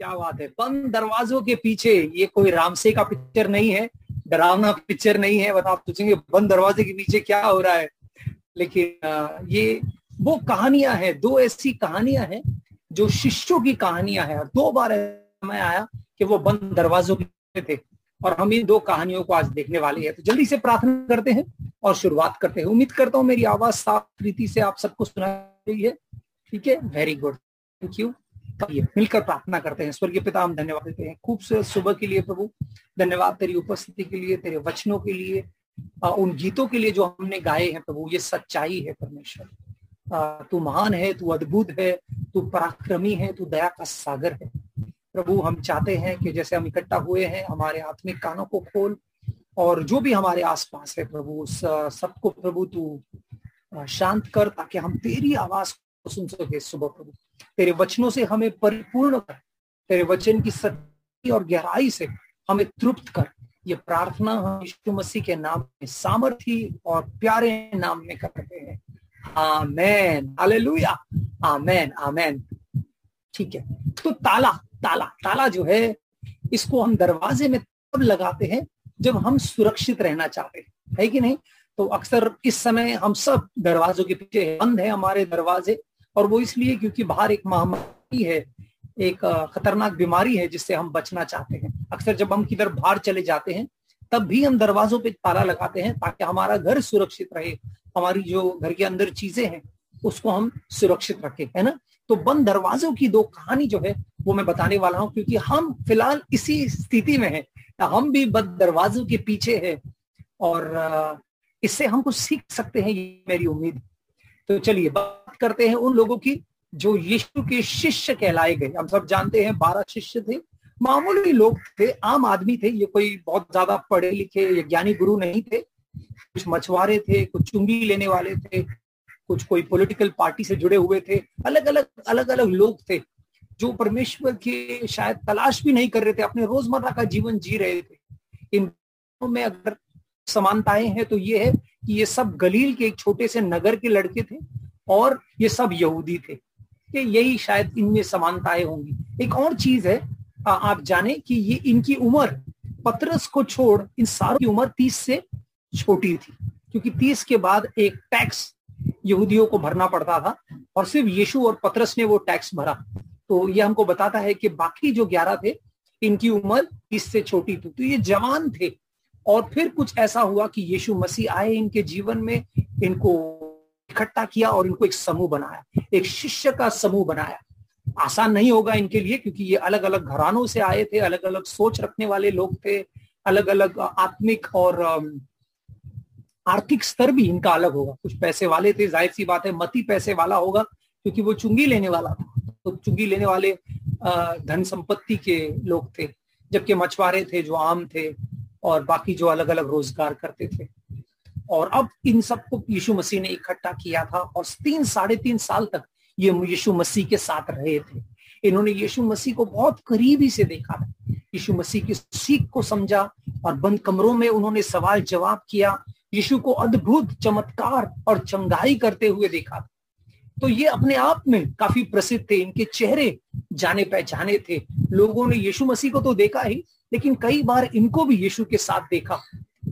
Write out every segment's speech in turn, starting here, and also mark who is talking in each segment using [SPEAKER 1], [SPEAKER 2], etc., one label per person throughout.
[SPEAKER 1] क्या बात है? बंद दरवाजों के पीछे ये कोई रामसे का पिक्चर नहीं है, डरावना पिक्चर नहीं है। आप सोचेंगे, बंद दरवाजे के पीछे क्या हो रहा है? लेकिन ये वो कहानियाँ हैं, दो ऐसी कहानियाँ हैं, जो शिष्यों की कहानियाँ हैं। और दो बार समय आया कि वो बंद दरवाजों के थे। और हम इन दो कहानियों को आज देखने वाले हैं। तो जल्दी से प्रार्थना करते हैं और शुरुआत करते हैं। उम्मीद करता हूँ मेरी आवाज़ साफ़ रीति से आप सबको सुना रही है। ठीक है? वेरी गुड थैंक यू ये मिलकर प्रार्थना करते हैं। स्वर्गीय पिता, हम धन्यवाद देते हैं। खूबसूरत सुबह के लिए, प्रभु, धन्यवाद तेरी उपस्थिति के लिए, तेरे वचनों के लिए उन गीतों के लिए जो हमने गाए हैं, प्रभु, ये सच्चाई है परमेश्वर। तू महान है, तू अद्भुत है, तू पराक्रमी है, तू दया का सागर है। प्रभु, हम चाहते हैं कि जैसे हम इकट्ठा हुए हैं, हमारे आत्मिक कानों को खोल और जो भी हमारे आसपास है, प्रभु सबको प्रभु, तू शांत कर ताकि हम तेरी आवाज़ सुन सके सुबह प्रभु। तेरे वचनों से हमें परिपूर्ण कर, तेरे वचन की सच्चाई और गहराई से हमें तृप्त कर। ये प्रार्थना हम यीशु मसीह के नाम में, सामर्थी और प्यारे नाम में करते हैं। आमेन। हालेलुया। आमेन आमेन। ठीक है। तो ताला ताला ताला जो है, इसको हम दरवाजे में तब लगाते हैं जब हम सुरक्षित रहना चाहते हैं। है कि नहीं? तो अक्सर इस समय हम सब दरवाजों के पीछे बंद है, हमारे दरवाजे। और वो इसलिए क्योंकि बाहर एक महामारी है, एक खतरनाक बीमारी है जिससे हम बचना चाहते हैं। अक्सर जब हम किधर बाहर चले जाते हैं, तब भी हम दरवाजों पे ताला लगाते हैं ताकि हमारा घर सुरक्षित रहे। हमारी जो घर के अंदर चीज़ें हैं, उसको हम सुरक्षित रखें, है ना? तो बंद दरवाजों की दो कहानी जो है, वो मैं बताने वाला हूँ क्योंकि हम फ़िलहाल इसी स्थिति में है। हम भी बंद दरवाजों के पीछे है और इससे हम कुछ सीख सकते हैं ये मेरी उम्मीद। तो चलिए, बात करते हैं उन लोगों की जो यीशु के शिष्य कहलाए गए। हम सब जानते हैं बारह शिष्य थे। मामूली लोग थे, आम आदमी थे। ये कोई बहुत ज़्यादा पढ़े लिखे या ज्ञानी गुरु नहीं थे। कुछ मछुआरे थे, कुछ चुंगी लेने वाले थे, कुछ कोई पॉलिटिकल पार्टी से जुड़े हुए थे। अलग अलग अलग अलग लोग थे, जो परमेश्वर की शायद तलाश भी नहीं कर रहे थे, अपने रोज़मर्रा का जीवन जी रहे थे। इन में अगर समानताएँ हैं तो ये है कि ये सब गलील के एक छोटे से नगर के लड़के थे और ये सब यहूदी थे। कि यही शायद इनमें समानताएँ होंगी। एक और चीज़ है आ, आप जाने कि ये इनकी उम्र पत्रस को छोड़ इन सारों की उम्र तीस से छोटी थी क्योंकि तीस के बाद एक टैक्स यहूदियों को भरना पड़ता था और सिर्फ़ यीशु और पत्रस ने वो टैक्स भरा। तो ये हमको बताता है कि बाकी जो ग्यारह थे इनकी उम्र तीस से छोटी थी। तो ये जवान थे और फिर कुछ ऐसा हुआ कि यीशु मसीह आए इनके जीवन में, इनको इकट्ठा किया और इनको एक समूह बनाया, एक शिष्य का समूह बनाया। आसान नहीं होगा इनके लिए क्योंकि ये अलग अलग घरानों से आए थे अलग अलग सोच रखने वाले लोग थे अलग अलग आत्मिक और आर्थिक स्तर भी इनका अलग होगा। कुछ पैसे वाले थे, ज़ाहिर सी बात है, मती पैसे वाला होगा, क्योंकि वो चुंगी लेने वाला था। तो चुंगी लेने वाले धन संपत्ति के लोग थे, जबकि मछुआरे थे, जो आम थे और बाकी जो अलग अलग रोज़गार करते थे। और अब इन सबको यीशु मसीह ने इकट्ठा किया था और तीन, साढ़े तीन साल तक ये यीशु मसीह के साथ रहे थे। इन्होंने यीशु मसीह को बहुत करीबी से देखा था। यीशु मसीह की सीख को समझा और बंद कमरों में उन्होंने सवाल जवाब किया। यीशु को अद्भुत, चमत्कार और चंगाई करते हुए देखा तो ये अपने आप में काफ़ी प्रसिद्ध थे। इनके चेहरे जाने पहचाने थे। लोगों ने यीशु मसीह को तो देखा ही लेकिन कई बार इनको भी यीशु के साथ देखा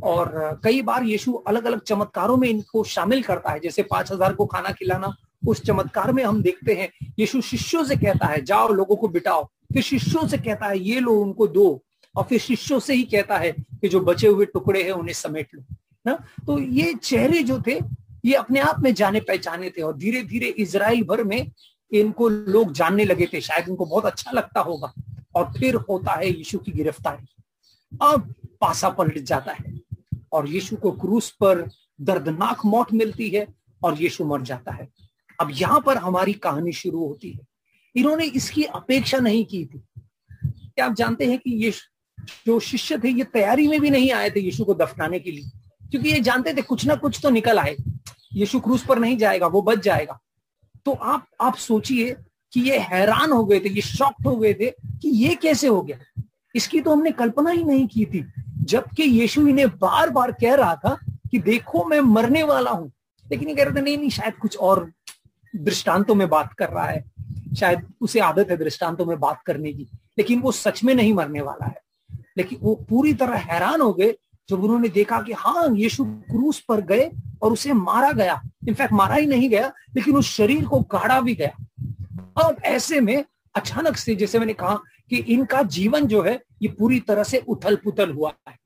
[SPEAKER 1] और कई बार यीशु अलग अलग चमत्कारों में इनको शामिल करता है। जैसे पाँच हज़ार को खाना खिलाना, उस चमत्कार में हम देखते हैं, यीशु शिष्यों से कहता है, जाओ लोगों को बिटाओ फिर शिष्यों से कहता है, ये लो, उनको दो। और फिर शिष्यों से ही कहता है कि जो बचे हुए टुकड़े हैं, उन्हें समेट लो, ना? तो ये चेहरे जो थे, ये अपने आप में जाने पहचाने थे और धीरे धीरे इसराइल भर में इनको लोग जानने लगे थे। शायद इनको बहुत अच्छा लगता होगा। और फिर होता है यीशु की गिरफ्तारी। अब पासा पलट जाता है और यीशु को क्रूस पर दर्दनाक मौत मिलती है और यीशु मर जाता है। अब यहाँ पर हमारी कहानी शुरू होती है। इन्होंने इसकी अपेक्षा नहीं की थी। क्या आप जानते हैं कि ये जो शिष्य थे, ये तैयारी में भी नहीं आए थे यीशु को दफनाने के लिए? क्योंकि ये जानते थे, कुछ ना कुछ तो निकल आए। यीशु क्रूस पर नहीं जाएगा, वो बच जाएगा। तो आप आप सोचिए कि ये हैरान हो गए थे, ये शॉक्ट हो गए थे कि ये कैसे हो गया। इसकी तो हमने कल्पना ही नहीं की थी, जबकि यीशु इन्हें बार बार कह रहा था कि देखो मैं मरने वाला हूँ। लेकिन ये कह रहे थे, नहीं नहीं, शायद कुछ और दृष्टांतों में बात कर रहा है। शायद उसे आदत है दृष्टांतों में बात करने की। लेकिन वो सच में नहीं मरने वाला है। लेकिन वो पूरी तरह हैरान हो गए, जब उन्होंने देखा कि हाँ यीशु क्रूस पर गए और उसे मारा गया। इनफैक्ट मारा ही नहीं गया, लेकिन उस शरीर को गाड़ा भी गया। अब ऐसे में अचानक से जैसे मैंने कहा कि इनका जीवन जो है, ये पूरी तरह से उथल पुथल हुआ है।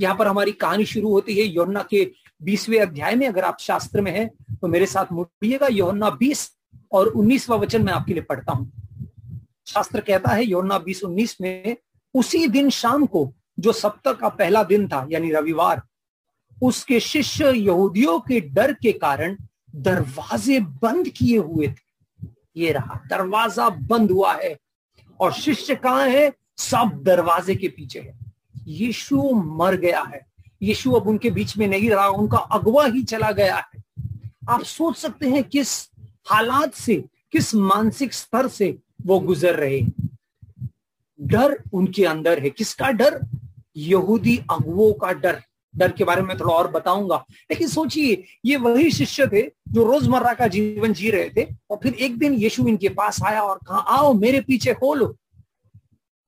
[SPEAKER 1] यहाँ पर हमारी कहानी शुरू होती है योना के बीसवें अध्याय में। अगर आप शास्त्र में है तो मेरे साथ मुड़िएगा। योना बीस और उन्नीसवा वचन मैं आपके लिए पढ़ता हूँ। शास्त्र कहता है योना बीस उन्नीस में, उसी दिन शाम को, जो सप्ताह का पहला दिन था, यानी रविवार, उसके शिष्य यहूदियों के डर के कारण दरवाजे बंद किए हुए थे। ये रहा। दरवाज़ा बंद हुआ है और शिष्य कहाँ है? सब दरवाजे के पीछे है। यीशु मर गया है। यीशु अब उनके बीच में नहीं रहा, उनका अगवा ही चला गया है। आप सोच सकते हैं किस हालात से, किस मानसिक स्तर से वो गुजर रहे डर उनके अंदर है। किसका डर? यहूदी अगुओं का डर। डर के बारे में थोड़ा और बताऊँगा। लेकिन सोचिए, ये वही शिष्य थे जो रोज़मर्रा का जीवन जी रहे थे और फिर एक दिन यीशु इनके पास आया और कहा, आओ मेरे पीछे खोलो।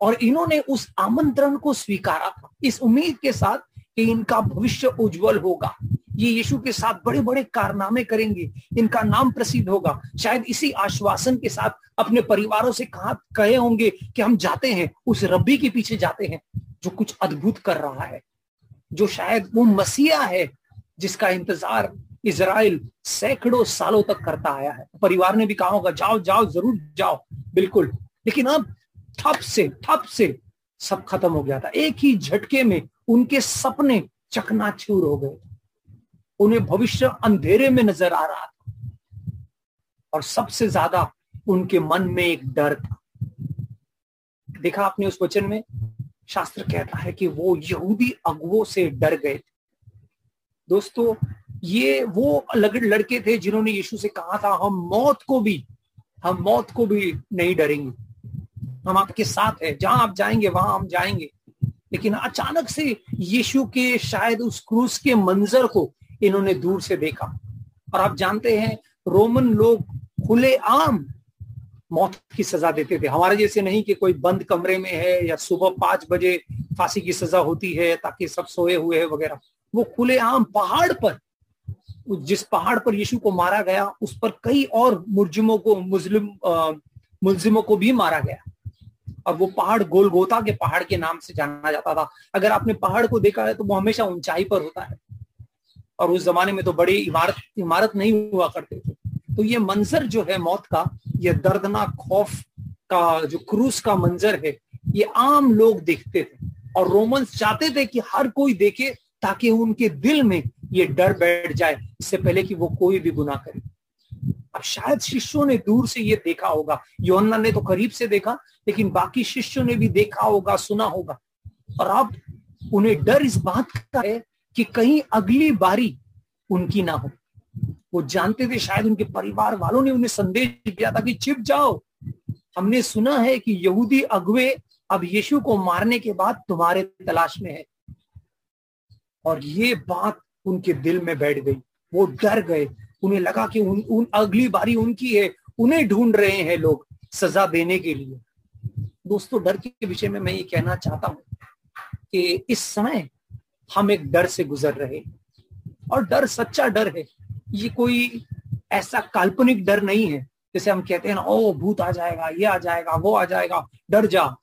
[SPEAKER 1] और इन्होंने उस आमंत्रण को स्वीकारा। था इस उम्मीद के साथ कि इनका भविष्य उज्जवल होगा। ये यीशु के साथ बड़े बड़े कारनामे करेंगे। इनका नाम प्रसिद्ध होगा। शायद इसी आश्वासन के साथ अपने परिवारों से कहा, कहे होंगे कि हम जाते हैं, उस रब्बी के पीछे जाते हैं, जो कुछ अद्भुत कर रहा है। जो शायद वो मसीहा है, जिसका इंतज़ार इसराइल सैकड़ों सालों तक करता आया है। परिवार ने भी कहा होगा, जाओ जाओ, ज़रूर जाओ। बिल्कुल। लेकिन अब ठप से ठप से सब खत्म हो गया था। एक ही झटके में उनके सपने चकनाचूर हो गए। उन्हें भविष्य अंधेरे में नज़र आ रहा था। और सबसे ज़्यादा उनके मन में एक डर था। देखा आपने उस वचन में? शास्त्र कहता है कि वो यहूदी अगुओं से डर गए थे। दोस्तों, ये वो लड़के थे जिन्होंने यीशु से कहा था, हम मौत को भी, हम मौत को भी नहीं डरेंगे। हम आपके साथ है। जहाँ आप जाएँगे, वहाँ हम जाएँगे। लेकिन अचानक से यीशु के, शायद उस क्रूस के मंजर को इन्होंने दूर से देखा। और आप जानते हैं, रोमन लोग खुले आम मौत की सजा देते थे। हमारे जैसे नहीं कि कोई बंद कमरे में है या सुबह पाँच बजे फांसी की सजा होती है ताकि सब सोए हुए हैं वगैरह। वो खुलेआम पहाड़ पर, जिस पहाड़ पर यीशु को मारा गया, उस पर कई और मुलजिमों को, मुस्लिम मुलजिमों को भी मारा गया। और वो पहाड़ गोलगोता के पहाड़ के नाम से जाना जाता था। अगर आपने पहाड़ को देखा है तो वो हमेशा ऊंचाई पर होता है। और उस जमाने में तो बड़ी इमारत इमारत नहीं हुआ करते थे। तो ये मंजर जो है मौत का, ये दर्दनाक खौफ का, जो क्रूस का मंजर है, ये आम लोग देखते थे। और रोमन्स चाहते थे कि हर कोई देखे ताकि उनके दिल में ये डर बैठ जाए, इससे पहले कि वो कोई भी गुना करे। अब शायद शिष्यों ने दूर से ये देखा होगा। योन्ना ने तो करीब से देखा, लेकिन बाकी शिष्यों ने भी देखा होगा, सुना होगा। और अब उन्हें डर इस बात का है कि कहीं अगली बारी उनकी ना हो। वो जानते थे शायद उनके परिवार वालों ने उन्हें संदेश दिया था कि छिप जाओ। हमने सुना है कि यहूदी अगवे अब यीशु को मारने के बाद तुम्हारे तलाश में है। और ये बात उनके दिल में बैठ गई। वो डर गए। उन्हें लगा कि उन, उन अगली बारी उनकी है। उन्हें ढूंढ रहे हैं लोग सजा देने के लिए। दोस्तों डर के विषय में मैं ये कहना चाहता हूँ कि इस समय हम एक डर से गुजर रहे और डर सच्चा डर है। ये कोई ऐसा काल्पनिक डर नहीं है जैसे हम कहते हैं ना ओ भूत आ जाएगा ये आ जाएगा वो आ जाएगा डर जा।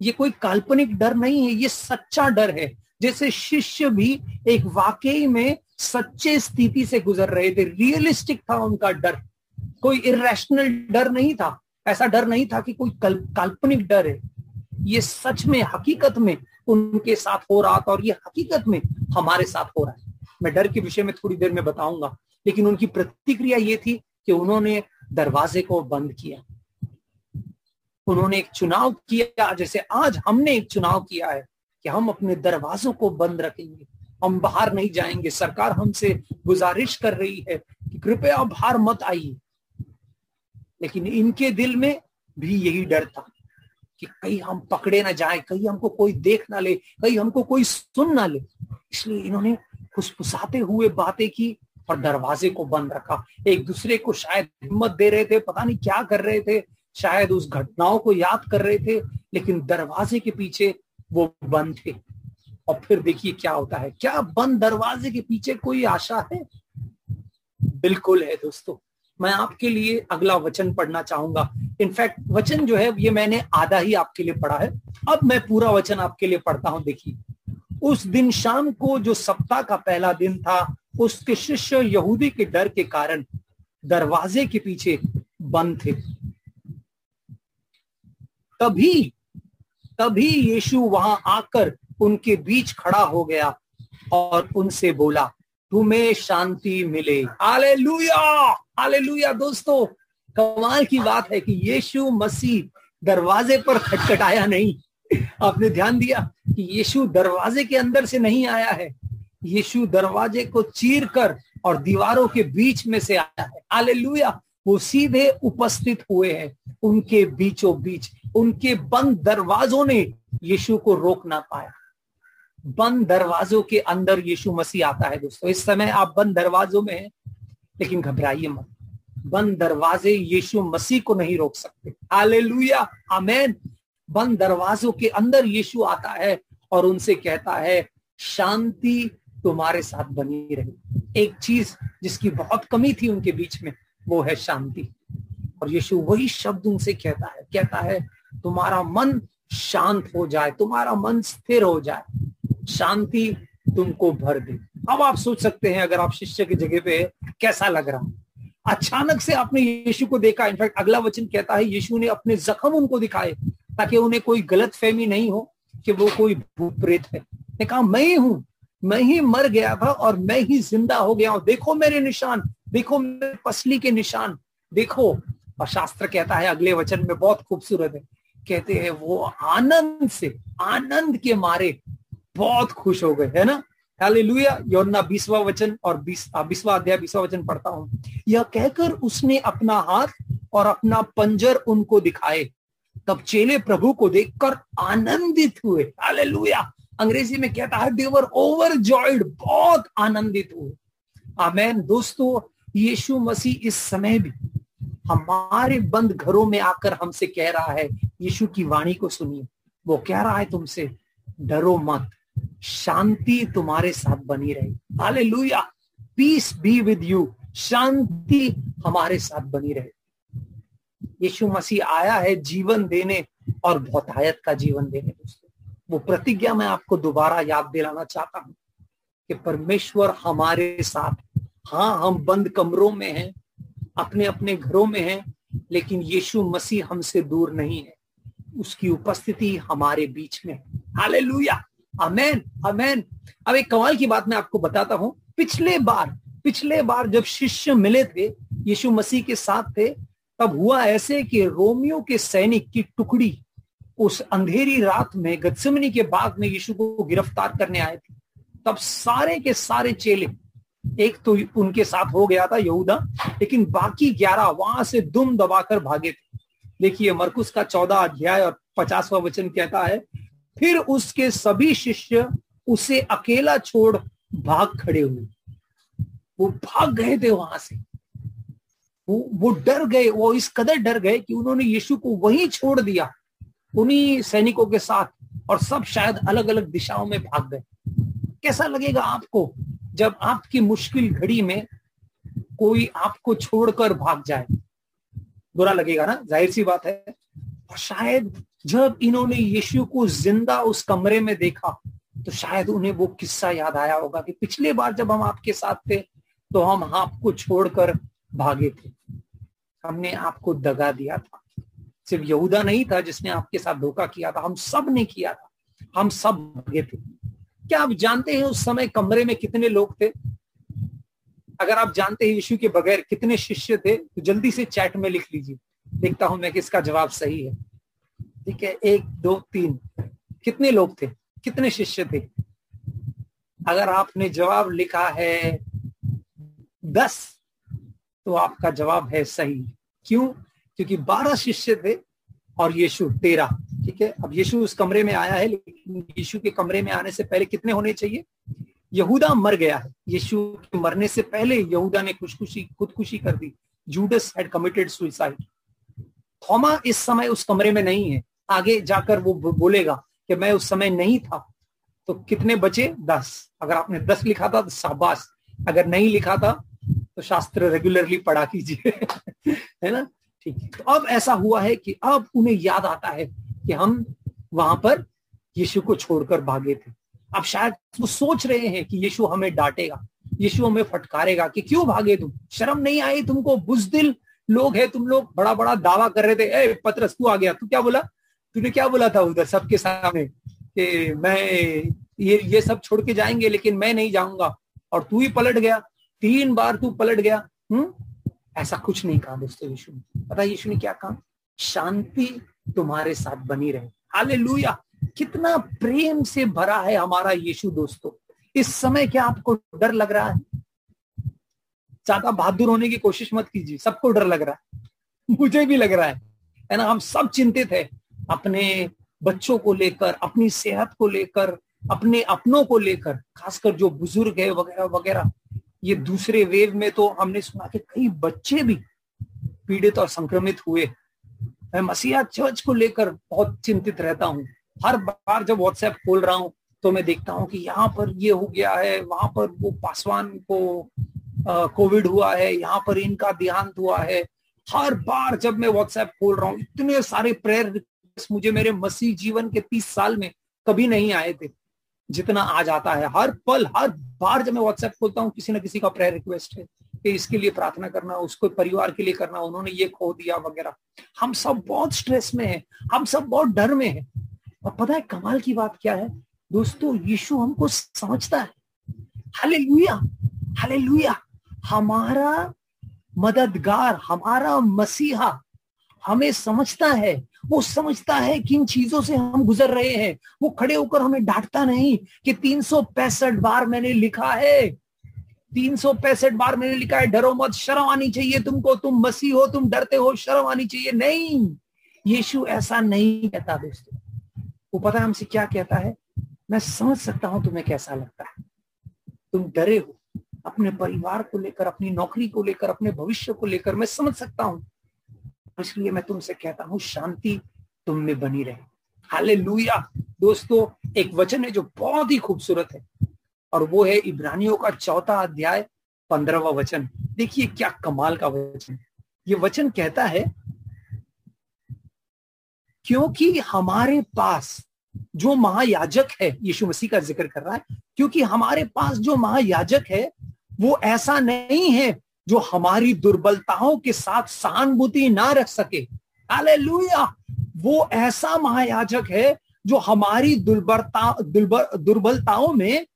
[SPEAKER 1] ये कोई काल्पनिक डर नहीं है ये सच्चा डर है। जैसे शिष्य भी एक वाकई में सच्चे स्थिति से गुजर रहे थे रियलिस्टिक था उनका डर। कोई इरेशनल डर नहीं था ऐसा डर नहीं था कि कोई कल, काल्पनिक डर है। ये सच में हकीकत में उनके साथ हो रहा था और ये हकीकत में हमारे साथ हो रहा है। मैं डर के विषय में थोड़ी देर में बताऊँगा। लेकिन उनकी प्रतिक्रिया ये थी कि उन्होंने दरवाजे को बंद किया। उन्होंने एक चुनाव किया, जैसे आज हमने एक चुनाव किया है कि हम अपने दरवाजों को बंद रखेंगे। हम बाहर नहीं जाएँगे। सरकार हमसे गुजारिश कर रही है कि कृपया बाहर मत आइए। लेकिन इनके दिल में भी यही डर था कि कहीं हम पकड़े ना जाए, कहीं हमको कोई देख ना ले, कहीं हमको कोई सुन ना ले। इसलिए इन्होंने फुसफुसाते हुए बातें की। और दरवाजे को बंद रखा। एक दूसरे को शायद हिम्मत दे रहे थे, पता नहीं क्या कर रहे थे, शायद उस घटनाओं को याद कर रहे थे, लेकिन दरवाजे के पीछे वो बंद थे। और फिर देखिए क्या होता है। क्या बंद दरवाजे के पीछे कोई आशा है? बिल्कुल है दोस्तों। मैं आपके लिए अगला वचन पढ़ना चाहूँगा। इनफैक्ट वचन जो है, ये मैंने आधा ही आपके लिए पढ़ा है। अब मैं पूरा वचन आपके लिए पढ़ता हूँ। देखिए, उस दिन शाम को जो सप्ताह का पहला दिन था उसके शिष्य यहूदी के डर के कारण दरवाजे के पीछे बंद थे। तभी तभी यीशु वहाँ आकर उनके बीच खड़ा हो गया और उनसे बोला तुम्हें शांति मिले। आले लुया आले लुया दोस्तों कमाल की बात है कि यीशु मसीह दरवाजे पर खटखटाया नहीं। आपने ध्यान दिया कि यीशु दरवाजे के अंदर से नहीं आया है। यीशु दरवाजे को चीर कर और दीवारों के बीच में से आया है। आले वो सीधे उपस्थित हुए हैं। उनके बीचों बीच उनके बंद दरवाजों ने यीशु को रोक ना पाया। बंद दरवाजों के अंदर यीशु मसीह आता है दोस्तों। इस समय आप बंद दरवाजों में हैं, लेकिन घबराइए मत। बंद दरवाजे यीशु मसीह को नहीं रोक सकते। हालेलुया। आमेन। बंद दरवाजों के अंदर यीशु आता है और उनसे कहता है, शांति तुम्हारे साथ बनी रहे। एक चीज़ जिसकी बहुत कमी थी उनके बीच में, वो है शांति। और यीशु वही शब्द उनसे कहता है। कहता है, तुम्हारा मन शांत हो जाए, तुम्हारा मन स्थिर हो जाए। शांति तुमको भर दे। अब आप सोच सकते हैं, अगर आप शिष्य की जगह पे कैसा लग रहा अचानक से आपने यीशु को देखा। इनफैक्ट अगला वचन कहता है, यीशु ने अपने जख्म उनको दिखाए, ताकि उन्हें कोई गलत फहमी नहीं हो कि वो कोई भूत प्रेत है। ने कहा, मैं हूँ मैं ही मर गया था और मैं ही ज़िंदा हो गया हूँ। देखो मेरे निशान, देखो मेरे पसली के निशान, देखो। और शास्त्र कहता है, अगले वचन में बहुत खूबसूरत है। कहते हैं, वो आनंद से, आनंद के मारे बहुत खुश हो गए, है ना? हालेलुया योना बीसवा वचन और बीस बीसवा अध्याय, बीसवा वचन पढ़ता हूँ। यह कहकर उसने अपना हाथ और अपना पंजर उनको दिखाए। तब चेले प्रभु को देखकर आनंदित हुए। हालेलुया अंग्रेज़ी में कहता है देवर ओवर जॉइड बहुत आनंदित हुए। आमेन, दोस्तों, यीशु मसीह इस समय भी हमारे बंद घरों में आकर हमसे कह रहा है, यीशु की वाणी को सुनिए। वो कह रहा है तुमसे, डरो मत, शांति तुम्हारे साथ बनी रहे। हालेलुया। पीस बी विद यू शांति हमारे साथ बनी रहे। यीशु मसीह आया है जीवन देने और बहुतायत का जीवन देने, दोस्तों। वो प्रतिज्ञा मैं आपको दोबारा याद दिलाना चाहता हूँ कि परमेश्वर हमारे साथ हाँ। हम बंद कमरों में हैं अपने अपने घरों में हैं, लेकिन यीशु मसीह हमसे दूर नहीं है। उसकी उपस्थिति हमारे बीच में हाले लुया अमेन अमेन अब एक कमाल की बात मैं आपको बताता हूँ। पिछले बार पिछले बार जब शिष्य मिले थे, यीशु मसीह के साथ थे, तब हुआ ऐसे कि रोमियो के सैनिक की टुकड़ी उस अंधेरी रात में, गत्समनी के बाग में यीशु को गिरफ़्तार करने आए थे। तब सारे के सारे चेले, एक तो उनके साथ हो गया था यहूदा, लेकिन बाकी ग्यारह वहाँ से दुम दबाकर भागे थे। देखिए, मरकुस का चौदह अध्याय और पचासवा वचन कहता है, फिर उसके सभी शिष्य उसे अकेला छोड़ भाग खड़े हुए। वो भाग गए थे वहाँ से। वो वो डर गए, वो इस कदर डर गए कि उन्होंने यीशु को वहीं छोड़ दिया। उन्हीं सैनिकों के साथ और सब शायद अलग अलग दिशाओं में भाग गए। कैसा लगेगा आपको जब आपकी मुश्किल घड़ी में कोई आपको छोड़कर भाग जाए? बुरा लगेगा ना? ज़ाहिर सी बात है। और शायद जब इन्होंने यीशु को ज़िंदा उस कमरे में देखा तो शायद उन्हें वो किस्सा याद आया होगा कि पिछले बार जब हम आपके साथ थे तो हम आपको छोड़कर भागे थे। हमने आपको दगा दिया था। सिर्फ़ यहूदा नहीं था जिसने आपके साथ धोखा किया था, हम सबने किया था। हम सब भागे थे। क्या आप जानते हैं उस समय कमरे में कितने लोग थे? अगर आप जानते हैं यीशु के बगैर कितने शिष्य थे तो जल्दी से चैट में लिख लीजिए। देखता हूँ मैं किसका जवाब सही है। ठीक है, एक, दो, तीन। कितने लोग थे? कितने शिष्य थे? अगर आपने जवाब लिखा है दस तो आपका जवाब है सही। क्यों? क्योंकि बारह शिष्य थे और यीशु तेरह, ठीक है? अब यीशु उस कमरे में आया है, लेकिन यीशु के कमरे में आने से पहले कितने होने चाहिए? यहूदा मर गया है। यीशु के मरने से पहले यहूदा ने खुशखुशी, खुदकुशी कर दी। जूडस हैड कमिटेड सुइसाइड थोमा इस समय उस कमरे में नहीं है। आगे जाकर वो बोलेगा कि मैं उस समय नहीं था। तो कितने बचे? दस। अगर आपने दस लिखा था तो शाबाश। अगर नहीं लिखा था तो शास्त्र रेगुलरली पढ़ा कीजिए। है ना? ठीक तो अब ऐसा हुआ है कि अब उन्हें याद आता है कि हम वहाँ पर यीशु को छोड़कर भागे थे। अब शायद वो सोच रहे हैं कि यीशु हमें डांटेगा, यीशु हमें फटकारेगा कि क्यों भागे तुम? शर्म नहीं आई तुमको? बुजदिल लोग है, तुम लोग बड़ा बड़ा दावा कर रहे थे। ए, पत्रस, तू आ गया। तू क्या बोला? तूने क्या बोला था उधर सबके सामने कि मैं ये ये सब छोड़ के जाएँगे, लेकिन मैं नहीं जाऊँगा। और तू ही पलट गया। तीन बार तू पलट गया। हम्म? ऐसा कुछ नहीं कहा दोस्तों यीशु ने। पता यीशु ने क्या कहा? शांति तुम्हारे साथ बनी रहे। हाले कितना प्रेम से भरा है हमारा यीशु दोस्तों। इस समय क्या आपको डर लग रहा है? ज़्यादा बहादुर होने की कोशिश मत कीजिए। सबको डर लग रहा है। मुझे भी लग रहा है। है ना? हम सब चिंतित है। अपने बच्चों को लेकर, अपनी सेहत को लेकर, अपने अपनों को लेकर, खासकर जो बुज़ुर्ग है वगैरह वगैरह। ये दूसरे वेव में तो हमने सुना कि कई बच्चे भी पीड़ित और संक्रमित हुए। मैं मसीहा चर्च को लेकर बहुत चिंतित रहता हूँ। हर बार जब व्हाट्सएप खोल रहा हूँ तो मैं देखता हूँ कि यहाँ पर ये हो गया है, वहाँ पर वो पासवान को कोविड हुआ है, यहाँ पर इनका देहांत हुआ है। हर बार जब मैं व्हाट्सएप खोल रहा हूँ, इतने सारे प्रेयर मुझे मेरे मसीह जीवन के तीस साल में कभी नहीं आए थे। जितना आ जाता है, हर पल, हर बार जब मैं व्हाट्सएप खोलता हूँ, किसी ना किसी का प्रेयर रिक्वेस्ट है कि इसके लिए प्रार्थना करना, उसको परिवार के लिए करना, उन्होंने ये खो दिया वगैरह। हम सब बहुत स्ट्रेस में है, हम सब बहुत डर में है। और पता है, कमाल की बात क्या है? दोस्तों, यीशु हमको समझता है। हले लुया हले लुया हमारा मददगार, हमारा मसीहा हमें समझता है वो समझता है किन चीज़ों से हम गुजर रहे हैं। वो खड़े होकर हमें डांटता नहीं कि तीन सौ पैंसठ बार मैंने लिखा है। तीन सौ पैंसठ बार मैंने लिखा है, डरो मत, शर्म आनी चाहिए तुमको, तुम मसीह हो, तुम डरते हो, शर्म आनी चाहिए। नहीं, यीशु ऐसा नहीं कहता दोस्तों। वो पता है हमसे क्या कहता है? मैं समझ सकता हूँ तुम्हें कैसा लगता है। तुम डरे हो, अपने परिवार को लेकर, अपनी नौकरी को लेकर, अपने भविष्य को लेकर, मैं समझ सकता हूँ। इसलिए मैं तुमसे कहता हूँ, शांति तुम में बनी रहे। हाले दोस्तों, एक वचन है जो बहुत ही खूबसूरत है, और वो है इब्रानियों का चौथा अध्याय, पंद्रहवा वचन। देखिए क्या कमाल का वचन। ये वचन कहता है, क्योंकि हमारे पास जो महायाजक है, यीशु मसीह का ज़िक्र कर रहा है, क्योंकि हमारे पास जो महायाजक है, वो ऐसा नहीं है जो हमारी दुर्बलताओं के साथ सहानुभूति ना रख सके। हालेलुया। वो ऐसा महायाजक है जो हमारी दुर्बलता दुर्बलताओं में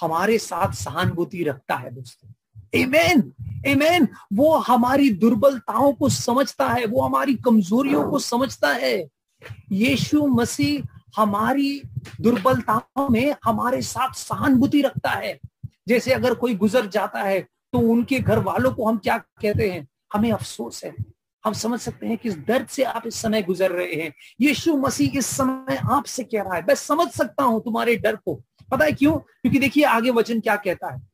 [SPEAKER 1] हमारे साथ सहानुभूति रखता है दोस्तों। एमेन एमेन वो हमारी दुर्बलताओं को समझता है, वो हमारी कमजोरियों को समझता है। यीशु मसीह हमारी दुर्बलताओं में हमारे साथ सहानुभूति रखता है। जैसे अगर कोई गुजर जाता है तो उनके घर वालों को हम क्या कहते हैं? हमें अफसोस है। हम समझ सकते हैं कि इस दर्द से आप इस समय गुजर रहे हैं। यीशु मसीह इस समय आपसे कह रहा है, मैं समझ सकता हूँ तुम्हारे डर को। पता है क्यों? क्योंकि देखिए आगे वचन क्या कहता है।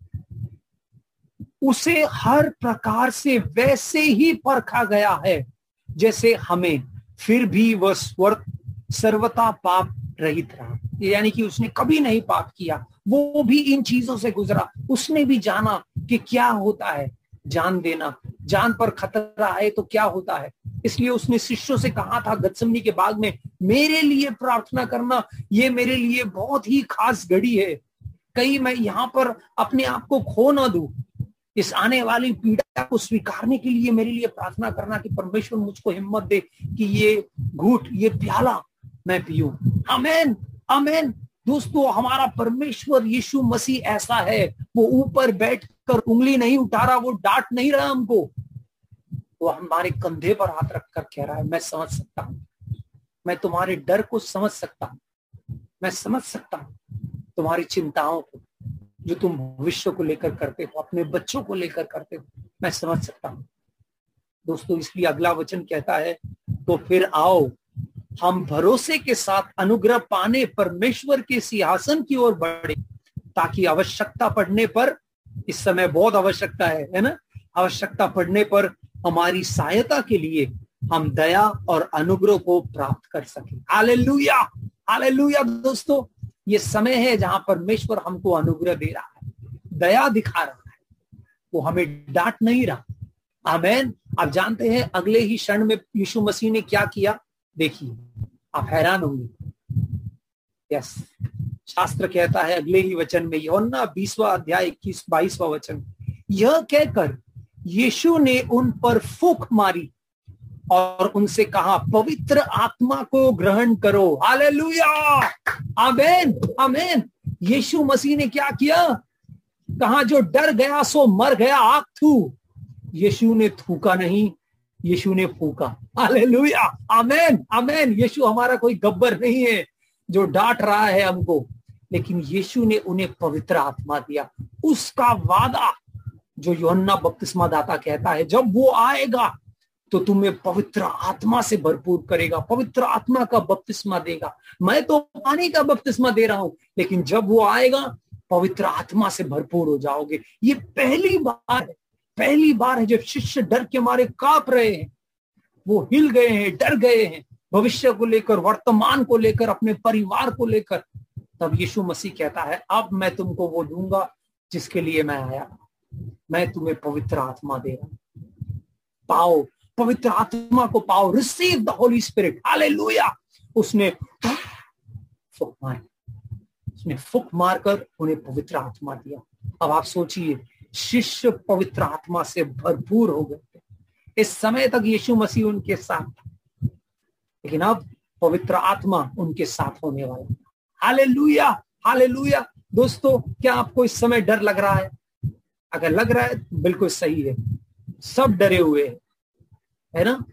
[SPEAKER 1] उसे हर प्रकार से वैसे ही परखा गया है, जैसे हमें, फिर भी वह स्वर्ग सर्वता पाप रहित रहा। यानी कि उसने कभी नहीं पाप किया। वो भी इन चीज़ों से गुजरा। उसने भी जाना कि क्या होता है। जान देना। जान पर खतरा है तो क्या होता है? इसलिए उसने शिष्यों से कहा था गत्समनी के बाग में, मेरे लिए प्रार्थना करना, ये मेरे लिए बहुत ही खास घड़ी है। कहीं मैं यहाँ पर अपने आप को खो ना दू। इस आने वाली पीड़ा को स्वीकारने के लिए मेरे लिए प्रार्थना करना कि परमेश्वर मुझको हिम्मत दे कि ये घूट, ये प्याला मैं पीऊ। अमेन अमेन दोस्तों, हमारा परमेश्वर यीशु मसीह ऐसा है, वो ऊपर बैठकर उंगली नहीं उठा रहा वो डांट नहीं रहा हमको। वो हमारे कंधे पर हाथ रखकर कह रहा है, मैं समझ सकता हूँ। मैं तुम्हारे डर को समझ सकता हूँ। मैं समझ सकता हूँ तुम्हारी चिंताओं को, जो तुम भविष्य को लेकर करते हो, अपने बच्चों को लेकर करते हो। मैं समझ सकता हूँ। दोस्तों, इसलिए अगला वचन कहता है तो फिर आओ हम भरोसे के साथ अनुग्रह पाने, परमेश्वर के सिंहासन की ओर बढ़े, ताकि आवश्यकता पड़ने पर, इस समय बहुत आवश्यकता है है ना? आवश्यकता पड़ने पर हमारी सहायता के लिए हम दया और अनुग्रह को प्राप्त कर सके। हालेलुया! हालेलुया दोस्तों! ये समय है जहाँ परमेश्वर हमको अनुग्रह दे रहा है, दया दिखा रहा है। वो हमें डांट नहीं रहा। आमेन। आप जानते हैं, अगले ही क्षण में यीशु मसीह ने क्या किया? देखिए, आप हैरान होंगे। यस, शास्त्र कहता है, अगले ही वचन में योन्ना बीसवा अध्याय इक्कीस, बाईसवा वचन, यह कहकर यीशु ने उन पर फूक मारी और उनसे कहा, पवित्र आत्मा को ग्रहण करो। हालेलुया! आमेन आमेन। यीशु मसीह ने क्या किया? कहा, जो डर गया, सो मर गया, आग थू। यीशु ने थूका नहीं यीशु ने फूका। हालेलुया। आमेन आमेन। यीशु हमारा कोई गब्बर नहीं है जो डांट रहा है हमको, लेकिन यीशु ने उन्हें पवित्र आत्मा दिया। उसका वादा जो योन्ना बपतिस्मा दाता कहता है, जब वो आएगा तो तुम्हें पवित्र आत्मा से भरपूर करेगा, पवित्र आत्मा का बपतिस्मा देगा। मैं तो पानी का बपतिस्मा दे रहा हूँ, लेकिन जब वो आएगा, पवित्र आत्मा से भरपूर हो जाओगे। ये पहली बार है। पहली बार है जब शिष्य डर के मारे काँप रहे हैं। वो हिल गए हैं, डर गए हैं। भविष्य को लेकर, वर्तमान को लेकर, अपने परिवार को लेकर। तब यीशु मसीह कहता है, अब मैं तुमको वो दूँगा जिसके लिए मैं आया। मैं तुम्हें पवित्र आत्मा दे रहा पाओ, पवित्र आत्मा को पाओ। रिसीव द होली स्पिरिट हालेलुया उसने फुक मार, उसने फुक मारकर उन्हें पवित्र आत्मा दिया। अब आप सोचिए शिष्य पवित्र आत्मा से भरपूर हो गए थे। इस समय तक यीशु मसीह उनके साथ था। लेकिन अब पवित्र आत्मा उनके साथ होने वाला हाले लुया हाले लुया दोस्तों, क्या आपको इस समय डर लग रहा है? अगर लग रहा है तो बिल्कुल सही है। सब डरे हुए हैं, है ना?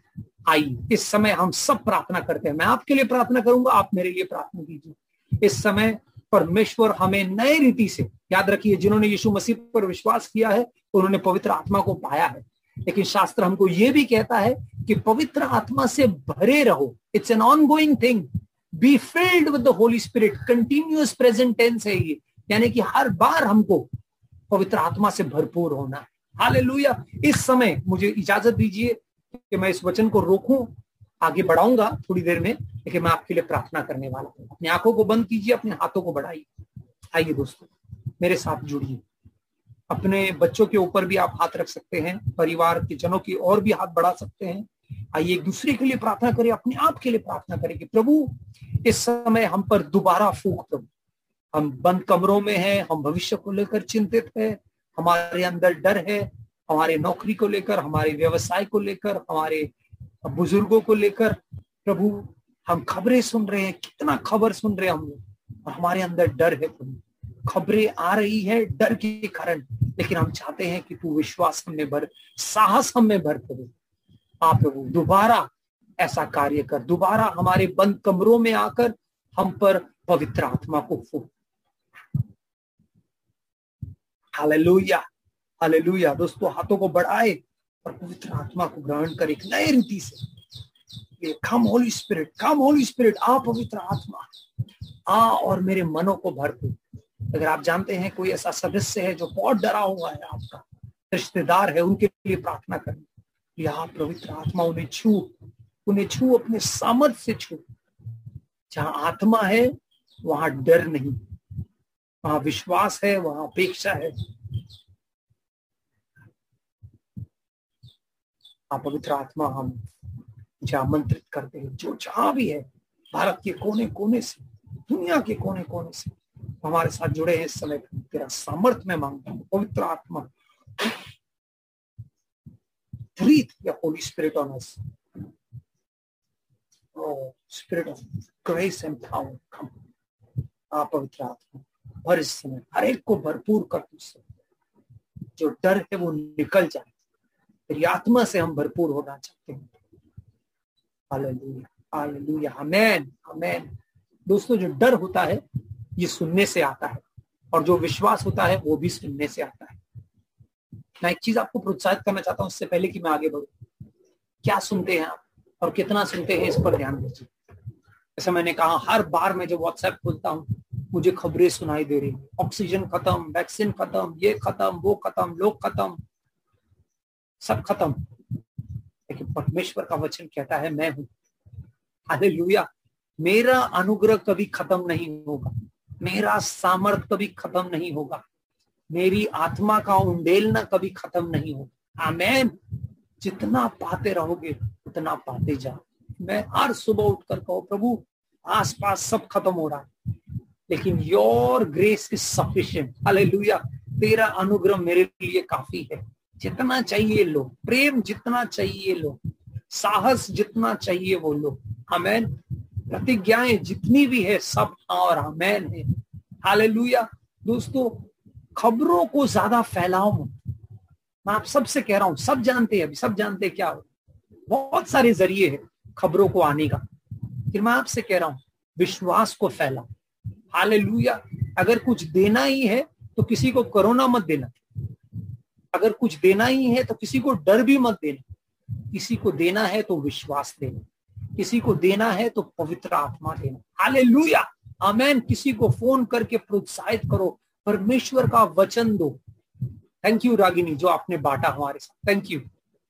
[SPEAKER 1] आइए, इस समय हम सब प्रार्थना करते हैं। मैं आपके लिए प्रार्थना करूँगा, आप मेरे लिए प्रार्थना कीजिए। इस समय परमेश्वर हमें नए रीति से याद रखिए, जिन्होंने यीशु मसीह पर विश्वास किया है, उन्होंने पवित्र आत्मा को पाया है। लेकिन शास्त्र हमको यह भी कहता है कि पवित्र आत्मा से भरे रहो। It's an ongoing thing be filled with the Holy Spirit continuous present tense है ये। यानी कि हर बार हमको पवित्र आत्मा से भरपूर होना है। हालेलुया इस समय मुझे इजाज़त दीजिए कि मैं इस वचन को रोकूं। आगे बढ़ाऊँगा थोड़ी देर में, लेकिन मैं आपके लिए प्रार्थना करने वाला हूँ। अपनी आँखों को बंद कीजिए, अपने हाथों को बढ़ाइए। आइए दोस्तों, मेरे साथ जुड़िए। अपने बच्चों के ऊपर भी आप हाथ रख सकते हैं, परिवार के जनों की और भी हाथ बढ़ा सकते हैं। आइए एक दूसरे के लिए प्रार्थना करें, अपने आप के लिए प्रार्थना करें कि प्रभु, इस समय हम पर दोबारा फूक प्रभु। हम बंद कमरों में हैं, हम भविष्य को लेकर चिंतित है, हमारे अंदर डर है, हमारे नौकरी को लेकर, हमारे व्यवसाय को लेकर, हमारे बुज़ुर्गों को लेकर प्रभु, हम खबरें सुन रहे हैं, कितना खबर सुन रहे हैं हम और हमारे अंदर डर है प्रभु। खबरें आ रही है, डर के कारण। लेकिन हम चाहते हैं कि तू विश्वास हमें भर, साहस हमें भर प्रभु। आप प्रभु, दोबारा ऐसा कार्य कर, दोबारा हमारे बंद कमरों में आकर हम पर पवित्र आत्मा को फूक। हालेलुया हालेलुया। दोस्तों, हाथों को बढ़ाए और पवित्र आत्मा को ग्रहण कर एक नए रीति से। ये come Holy Spirit come Holy Spirit आ पवित्र आत्मा। आ और मेरे मनों को भर दे। अगर आप जानते हैं कोई ऐसा सदस्य है जो बहुत डरा हुआ है आपका, रिश्तेदार है, उनके लिए प्रार्थना करें या पवित्र आत्मा, उन्हें छू। उन्हें छू, अपने सामर्थ्य से छू। जहाँ आत्मा है, वहाँ डर नहीं। वहाँ विश्वास है, वहाँ अपेक्षा है। पवित्र आत्मा हम आमंत्रित करते हैं। जो जहाँ भी है भारत के कोने कोने से दुनिया के कोने कोने से हमारे साथ जुड़े हैं इस समय तेरा सामर्थ्य में माँगता हूँ पवित्र आत्मा। breathe your Holy Spirit on us. Oh, Spirit of grace and power. आप पवित्र आत्मा और इस समय हर एक को भरपूर कर जो डर है वो निकल जाए। तेरी आत्मा से हम भरपूर होना चाहते हैं। हालेलुया हालेलुया, आमेन आमेन। दोस्तों, जो डर होता है, ये सुनने से आता है, और जो विश्वास होता है, वो भी सुनने से आता है। मैं एक चीज़ आपको प्रोत्साहित करना चाहता हूँ, उससे पहले कि मैं आगे बढ़ू। क्या सुनते हैं आप, और कितना सुनते हैं, इस पर ध्यान दीजिए। जैसे मैंने कहा, हर बार मैं जब व्हाट्सएप खोलता हूँ, मुझे खबरें सुनाई दे रही ऑक्सीजन खत्म, वैक्सीन खत्म, ये खत्म, वो खत्म, लोग खत्म। सब खत्म। लेकिन परमेश्वर का वचन कहता है, मैं हूँ। हालेलुया। मेरा अनुग्रह कभी खत्म नहीं होगा। मेरा सामर्थ कभी खत्म नहीं होगा। मेरी आत्मा का उंडेलना कभी खत्म नहीं होगा। आमेन। जितना पाते रहोगे, उतना पाते जाओ। मैं हर सुबह उठकर कहो, प्रभु, आसपास सब खत्म हो रहा है। लेकिन योर ग्रेस इज़ सफिशियंट हालेलुया। तेरा अनुग्रह मेरे लिए काफ़ी है। जितना चाहिए लो, प्रेम जितना चाहिए लो, साहस जितना चाहिए वो लो। हमेन प्रतिज्ञाएँ जितनी भी है, सब और हमेन है। हालेलुया। दोस्तों, खबरों को ज़्यादा फैलाओ मैं आप सबसे कह रहा हूँ, सब जानते हैं, अभी सब जानते हैं क्या हो। बहुत सारे ज़रिए है खबरों को आने का। फिर मैं आपसे कह रहा हूँ, विश्वास को फैलाओ। हालेलुया। अगर कुछ देना ही है तो किसी को करोना मत देना। अगर कुछ देना ही है तो किसी को डर भी मत देना। किसी को देना है तो विश्वास देना। किसी को देना है तो पवित्र आत्मा देना। हाले लुया किसी को फ़ोन करके प्रोत्साहित करो। परमेश्वर का वचन दो। थैंक यू रागिनी, जो आपने बांटा हमारे साथ। थैंक यू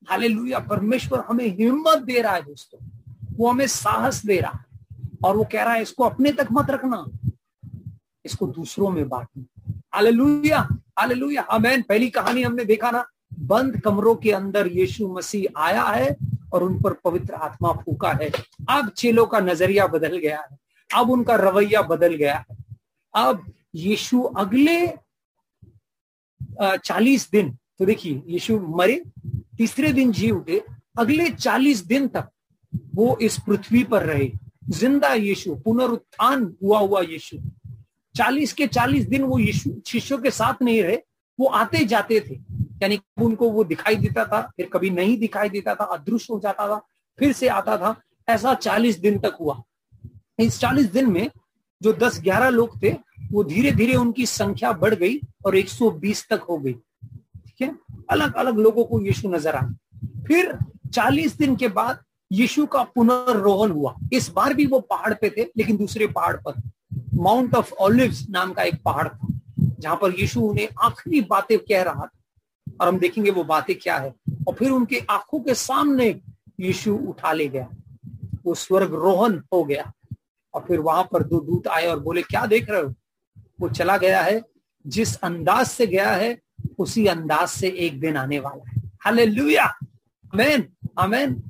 [SPEAKER 1] हाले लुया परमेश्वर हमें हिम्मत दे रहा है दोस्तों। वो हमें साहस दे रहा है। और वो कह रहा है, इसको अपने तक मत रखना। इसको दूसरों में बांटना। हालेलुया। हालेलुया अमेन पहली कहानी हमने देखा ना, बंद कमरों के अंदर यीशु मसीह आया है और उन पर पवित्र आत्मा फूका है। अब चेलों का नज़रिया बदल गया है। अब उनका रवैया बदल गया है। अब यीशु अगले चालीस दिन तो देखिए, यीशु मरे, तीसरे दिन जी उठे, अगले चालीस दिन तक वो इस पृथ्वी पर रहे। ज़िंदा यीशु, पुनरुत्थान हुआ हुआ यीशु। चालीस के चालीस दिन वो यीशु शिष्यों के साथ नहीं रहे, वो आते जाते थे। यानी उनको वो दिखाई देता था, फिर कभी नहीं दिखाई देता था, अदृश्य हो जाता था, फिर से आता था, ऐसा चालीस दिन तक हुआ। इस चालीस दिन में जो दस ग्यारह लोग थे, वो धीरे धीरे उनकी संख्या बढ़ गई और 120 तक हो गई। ठीक है? अलग अलग लोगों को यीशु नज़र आया फिर 40 दिन के बाद यीशु का पुनर्रोहण हुआ। इस बार भी वो पहाड़ पे थे, लेकिन दूसरे पहाड़ पर। माउंट ऑफ़ ऑलिव्स नाम का एक पहाड़ था, जहाँ पर यीशु उन्हें आखिरी बातें कह रहा था। और हम देखेंगे वो बातें क्या है। और फिर उनके आँखों के सामने यीशु उठा ले गया। वो स्वर्ग रोहन हो गया। और फिर वहाँ पर दो दूत आए और बोले, क्या देख रहे हो? वो चला गया है। जिस अंदाज से गया है, उसी अंदाज से एक दिन आने वाला है। हाले लुया अमेन अमेन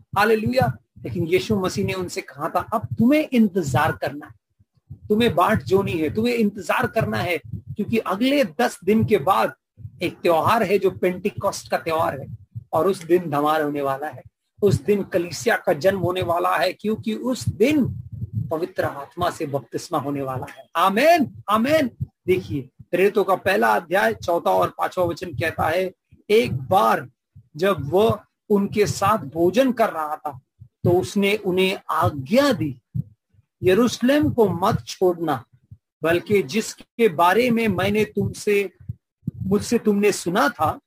[SPEAKER 1] लेकिन यीशु मसीह ने उनसे कहा था, अब तुम्हें इंतज़ार करना है। तुम्हें बाट जोनी है, तुम्हें इंतज़ार करना है, क्योंकि अगले दस दिन के बाद एक त्योहार है जो पेंटिकॉस्ट का त्योहार है, और उस दिन धमाल होने वाला है। उस दिन कलिसिया का जन्म होने वाला है, क्योंकि उस दिन पवित्र आत्मा से बपतिस्मा होने वाला है। आमेन आमेन। देखिए, प्रेरितों का पहला अध्याय चौथा और पांचवा वचन कहता है, एक बार जब वह उनके साथ भोजन कर रहा था तो उसने उन्हें आज्ञा दी यरूशलेम को मत छोड़ना, बल्कि जिसके बारे में मैंने तुमसे, मुझसे तुमने सुना था,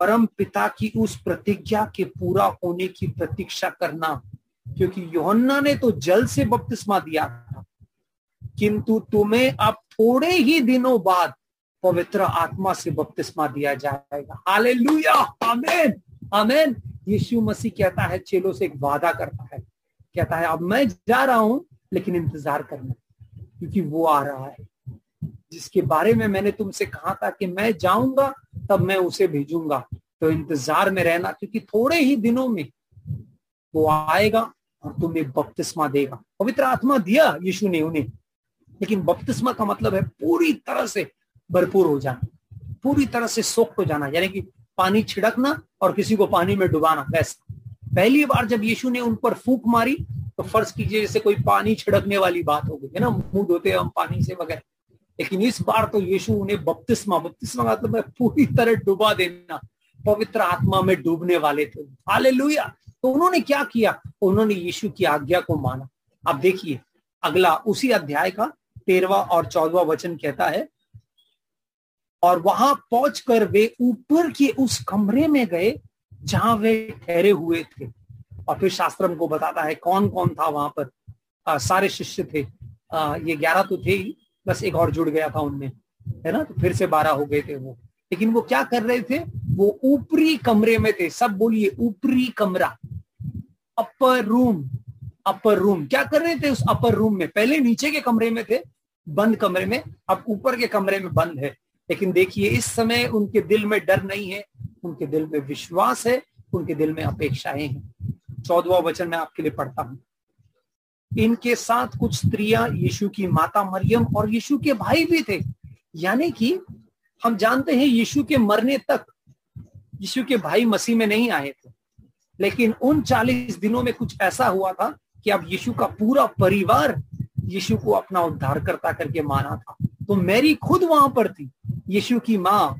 [SPEAKER 1] परम पिता की उस प्रतिज्ञा के पूरा होने की प्रतीक्षा करना। क्योंकि योहन्ना ने तो जल से बपतिस्मा दिया था। किंतु तुम्हें अब थोड़े ही दिनों बाद पवित्र आत्मा से बपतिस्मा दिया जाएगा। हालेलुया! आमेन! आमेन! यीशु मसीह कहता है, चेलों से एक वादा करता है। कहता है, अब मैं जा रहा हूँ, लेकिन इंतज़ार करना, क्योंकि वो आ रहा है। जिसके बारे में मैंने तुमसे कहा था कि मैं जाऊँगा, तब मैं उसे भेजूँगा। तो इंतज़ार में रहना, क्योंकि थोड़े ही दिनों में वो आएगा और तुम्हें बपतिस्मा देगा। पवित्र आत्मा दिया यीशु ने उन्हें। लेकिन बपतिस्मा का मतलब है पूरी तरह से भरपूर हो जाना, पूरी तरह से सोख हो जाना, यानी कि पानी छिड़कना और किसी को पानी में डुबाना वैसा पहली बार जब यीशु ने उन पर फूक मारी तो फ़र्ज़ कीजिए जैसे कोई पानी छिड़कने वाली बात हो गई, है ना? मुँह धोते हम पानी से वगैरह लेकिन इस बार तो यीशु उन्हें बपतिस्मा बपतिस्मा का मतलब पूरी तरह डुबा देना। पवित्र आत्मा में डूबने वाले थे। हाले तो उन्होंने क्या किया? उन्होंने यीशु की आज्ञा को माना। अब देखिए, अगला, उसी अध्याय का तेरवा और चौदवा वचन कहता है, और वहाँ पहुंचकर वे ऊपर के उस कमरे में गए जहाँ वे ठहरे हुए थे। और फिर शास्त्र को बताता है कौन कौन था वहाँ पर। आ, सारे शिष्य थे। आ, ये ग्यारह तो थे ही बस एक और जुड़ गया था उनमें। है ना? तो फिर से बारह हो गए थे वो। लेकिन वो क्या कर रहे थे? वो ऊपरी कमरे में थे। सब बोलिए ऊपरी कमरा। Upper room upper room. क्या कर रहे थे उस अपर रूम में? पहले नीचे के कमरे में थे बंद कमरे में। अब ऊपर के कमरे में बंद है। लेकिन देखिए इस समय उनके दिल में डर नहीं है। उनके दिल में विश्वास है, उनके दिल में अपेक्षाएँ हैं। चौदवा वचन मैं आपके लिए पढ़ता हूँ। इनके साथ कुछ स्त्रियाँ यीशु की माता मरियम और यीशु के भाई भी थे। यानी कि हम जानते हैं यीशु के मरने तक यीशु के भाई मसीह में नहीं आए थे। लेकिन उन चालीस दिनों में कुछ ऐसा हुआ था कि अब यीशु का पूरा परिवार यीशु को अपना उद्धार करता करके माना था। तो मैरी खुद वहाँ पर थी। यीशु की माँ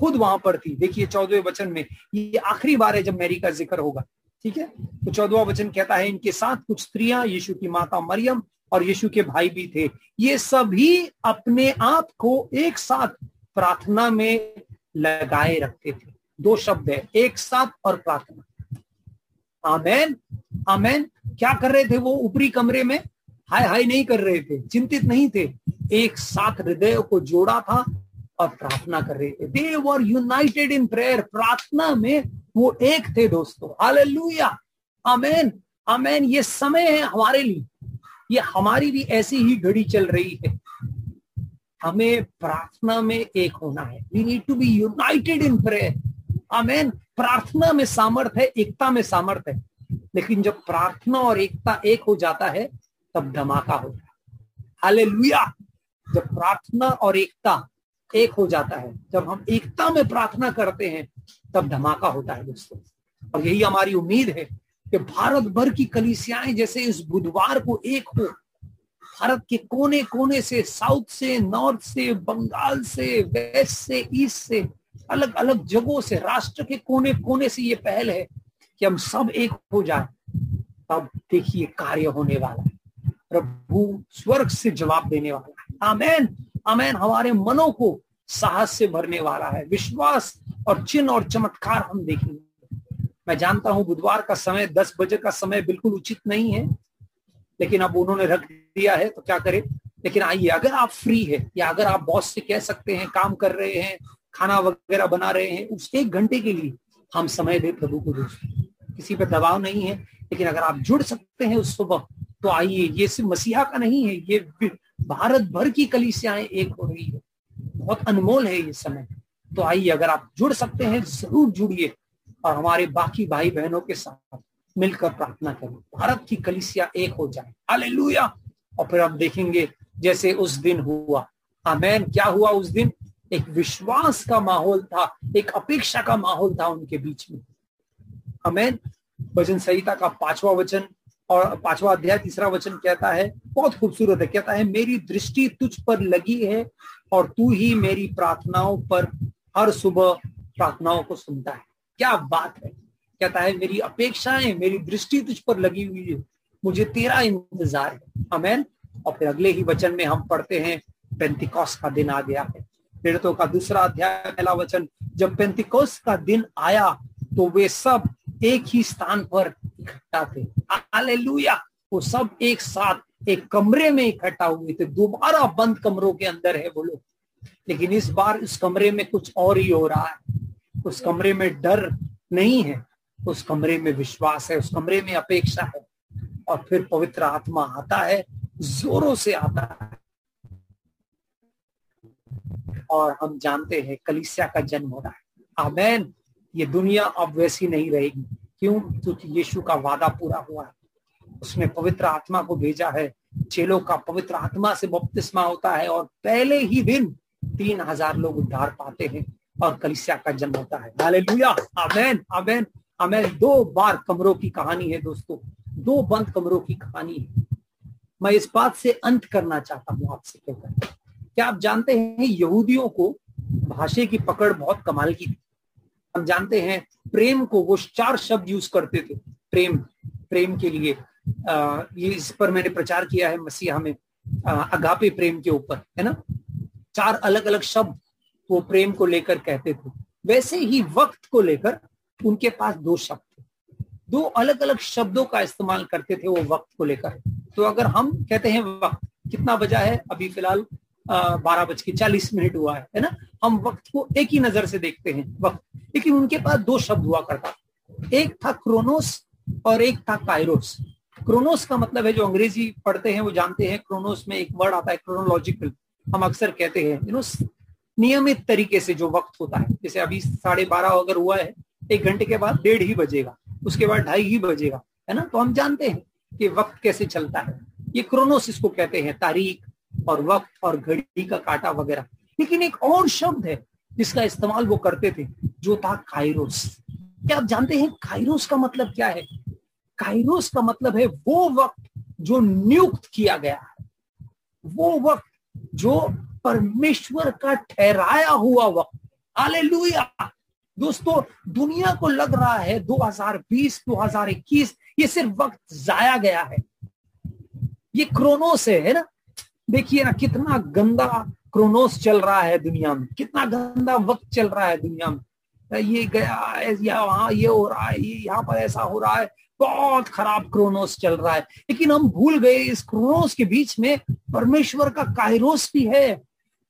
[SPEAKER 1] खुद वहाँ पर थी। देखिए, चौदहवें वचन में ये आखिरी बार है जब मैरी का ज़िक्र होगा, ठीक है? तो चौदवा वचन कहता है, इनके साथ कुछ स्त्रियाँ, यीशु की माता मरियम और यीशु के भाई भी थे। ये सभी अपने आप को एक साथ प्रार्थना में लगाए रखते थे। दो शब्द है, एक साथ और प्रार्थना। आमेन आमेन। क्या कर रहे थे वो ऊपरी कमरे में? हाय हाय नहीं कर रहे थे, चिंतित नहीं थे। एक साथ हृदय को जोड़ा था और प्रार्थना कर रहे थे। दे वर यूनाइटेड इन प्रेयर प्रार्थना में वो एक थे दोस्तों। हालेलुया आमेन आमेन ये समय है हमारे लिए। ये हमारी भी ऐसी ही घड़ी चल रही है। हमें प्रार्थना में एक होना है। We need to be united in prayer आमेन प्रार्थना में सामर्थ है, एकता में सामर्थ है। लेकिन जब प्रार्थना और एकता एक हो जाता है, तब धमाका होता है। हालेलुया जब प्रार्थना और एकता एक हो जाता है। जब हम एकता में प्रार्थना करते हैं, तब धमाका होता है दोस्तों। और यही हमारी उम्मीद है कि भारत भर की कलिसियाएँ जैसे इस बुधवार को एक हो, भारत के कोने कोने से, साउथ से, नॉर्थ से, बंगाल से, वेस्ट से, ईस्ट से अलग अलग जगहों से, राष्ट्र के कोने कोने से ये पहल है कि हम सब एक हो जाए, तब देखिए कार्य होने वाला है। प्रभु स्वर्ग से जवाब देने वाला है। आमेन। आमेन, हमारे मनों को साहस से भरने वाला है। विश्वास और चिन्ह और चमत्कार हम देखेंगे। मैं जानता हूँ बुधवार का समय, दस बजे का समय बिल्कुल उचित नहीं है, लेकिन अब उन्होंने रख दिया है तो क्या करें? लेकिन आइए, अगर आप फ्री है, या अगर आप बॉस से कह सकते हैं, काम कर रहे हैं, खाना वगैरह बना रहे हैं, उस एक घंटे के लिए हम समय दे प्रभु को दोस्तों किसी पर दबाव नहीं है, लेकिन अगर आप जुड़ सकते हैं उस सुबह तो आइए, ये सिर्फ़ मसीहा का नहीं है, ये भारत भर की कलिसियाएँ एक हो रही है। बहुत अनमोल है ये समय। तो आइए, अगर आप जुड़ सकते हैं, ज़रूर जुड़िए और हमारे बाकी भाई बहनों के साथ मिलकर प्रार्थना करें। भारत की कलिसिया एक हो जाए। हालेलुया! और फिर आप देखेंगे, जैसे उस दिन हुआ। आमेन। क्या हुआ उस दिन? एक विश्वास का माहौल था, एक अपेक्षा का माहौल था उनके बीच में। अमेन भजन संहिता का पांचवा वचन और पांचवा अध्याय तीसरा वचन कहता है, बहुत खूबसूरत है, कहता है, मेरी दृष्टि तुझ पर लगी है और तू ही मेरी प्रार्थनाओं पर हर सुबह प्रार्थनाओं को सुनता है। क्या बात है। कहता है, मेरी अपेक्षाएँ, मेरी दृष्टि तुझ पर लगी हुई है, मुझे तेरा इंतज़ार है। अमेन और फिर अगले ही वचन में हम पढ़ते हैं, पेंतिकॉस का दिन आ गया है। पीड़ितों का दूसरा अध्याय, पहला वचन, जब पेंतिकोस का दिन आया तो वे सब एक ही स्थान पर इकट्ठा थे। हालेलुया। वो सब एक साथ, एक कमरे में इकट्ठा हुए थे। दोबारा बंद कमरों के अंदर है वो लोग। लेकिन इस बार उस कमरे में कुछ और ही हो रहा है। उस कमरे में डर नहीं है। उस कमरे में विश्वास है। उस कमरे में अपेक्षा है। और फिर पवित्र आत्मा आता है। जोरों से आता है। और हम जानते हैं कलिसिया का जन्म हो रहा है। आमेन। ये दुनिया अब वैसी नहीं रहेगी। क्यों? क्योंकि यीशु का वादा पूरा हुआ है। उसने पवित्र आत्मा को भेजा है। चेलों का पवित्र आत्मा से बपतिस्मा होता है और पहले ही दिन तीन हज़ार लोग उद्धार पाते हैं और कलिसिया का जन्म होता है। हालेलुया। आमेन। आमेन। दो बार कमरों की कहानी है दोस्तों। दो बंद कमरों की कहानी है। मैं इस बात से अंत करना चाहता हूँ आपसे कहकर। क्या आप जानते हैं यहूदियों को भाषा की पकड़ बहुत कमाल की थी? हम जानते हैं प्रेम को वो चार शब्द यूज़ करते थे। प्रेम प्रेम के लिए आ, ये इस पर मैंने प्रचार किया है मसीहा में अगापे प्रेम के ऊपर है ना? चार अलग अलग शब्द वो प्रेम को लेकर कहते थे। वैसे ही वक्त को लेकर उनके पास दो शब्द थे। दो अलग अलग शब्दों का इस्तेमाल करते थे वो वक्त को लेकर। तो अगर हम कहते हैं वक्त कितना बजा है अभी फ़िलहाल? बारह बज के चालीस मिनट हुआ है है ना? हम वक्त को एक ही नज़र से देखते हैं, वक्त। लेकिन उनके पास दो शब्द हुआ करता एक था क्रोनोस और एक था कायरोस क्रोनोस का मतलब है जो अंग्रेज़ी पढ़ते हैं, वो जानते हैं, क्रोनोस में एक वर्ड आता है, क्रोनोलॉजिकल, हम अक्सर कहते हैं। यू नो, नियमित तरीके से जो वक्त होता है, जैसे अभी साढ़े बारह अगर हुआ है, एक घंटे के बाद डेढ़ ही बजेगा, उसके बाद ढाई ही बजेगा, है ना? तो हम जानते हैं कि वक्त कैसे चलता है। ये क्रोनोस इसको कहते हैं, तारीख और वक्त और घड़ी का काटा वगैरह। लेकिन एक और शब्द है जिसका इस्तेमाल वो करते थे, जो था कायरोस क्या आप जानते हैं कायरोस का मतलब क्या है? कायरोस का मतलब है वो वक्त जो नियुक्त किया गया है। वो वक्त जो परमेश्वर का ठहराया हुआ वक्त आले दोस्तों, दुनिया को लग रहा है 2020 2021 ये सिर्फ़ वक्त जाया गया है। ये क्रोनोस है ना? देखिए ना, कितना गंदा क्रोनोस चल रहा है दुनिया में, कितना गंदा वक्त चल रहा है दुनिया में। ये गया या वहाँ, ये हो रहा है, ये यहाँ पर ऐसा हो रहा है, बहुत खराब क्रोनोस चल रहा है। लेकिन हम भूल गए, इस क्रोनोस के बीच में परमेश्वर का कायरोस भी है।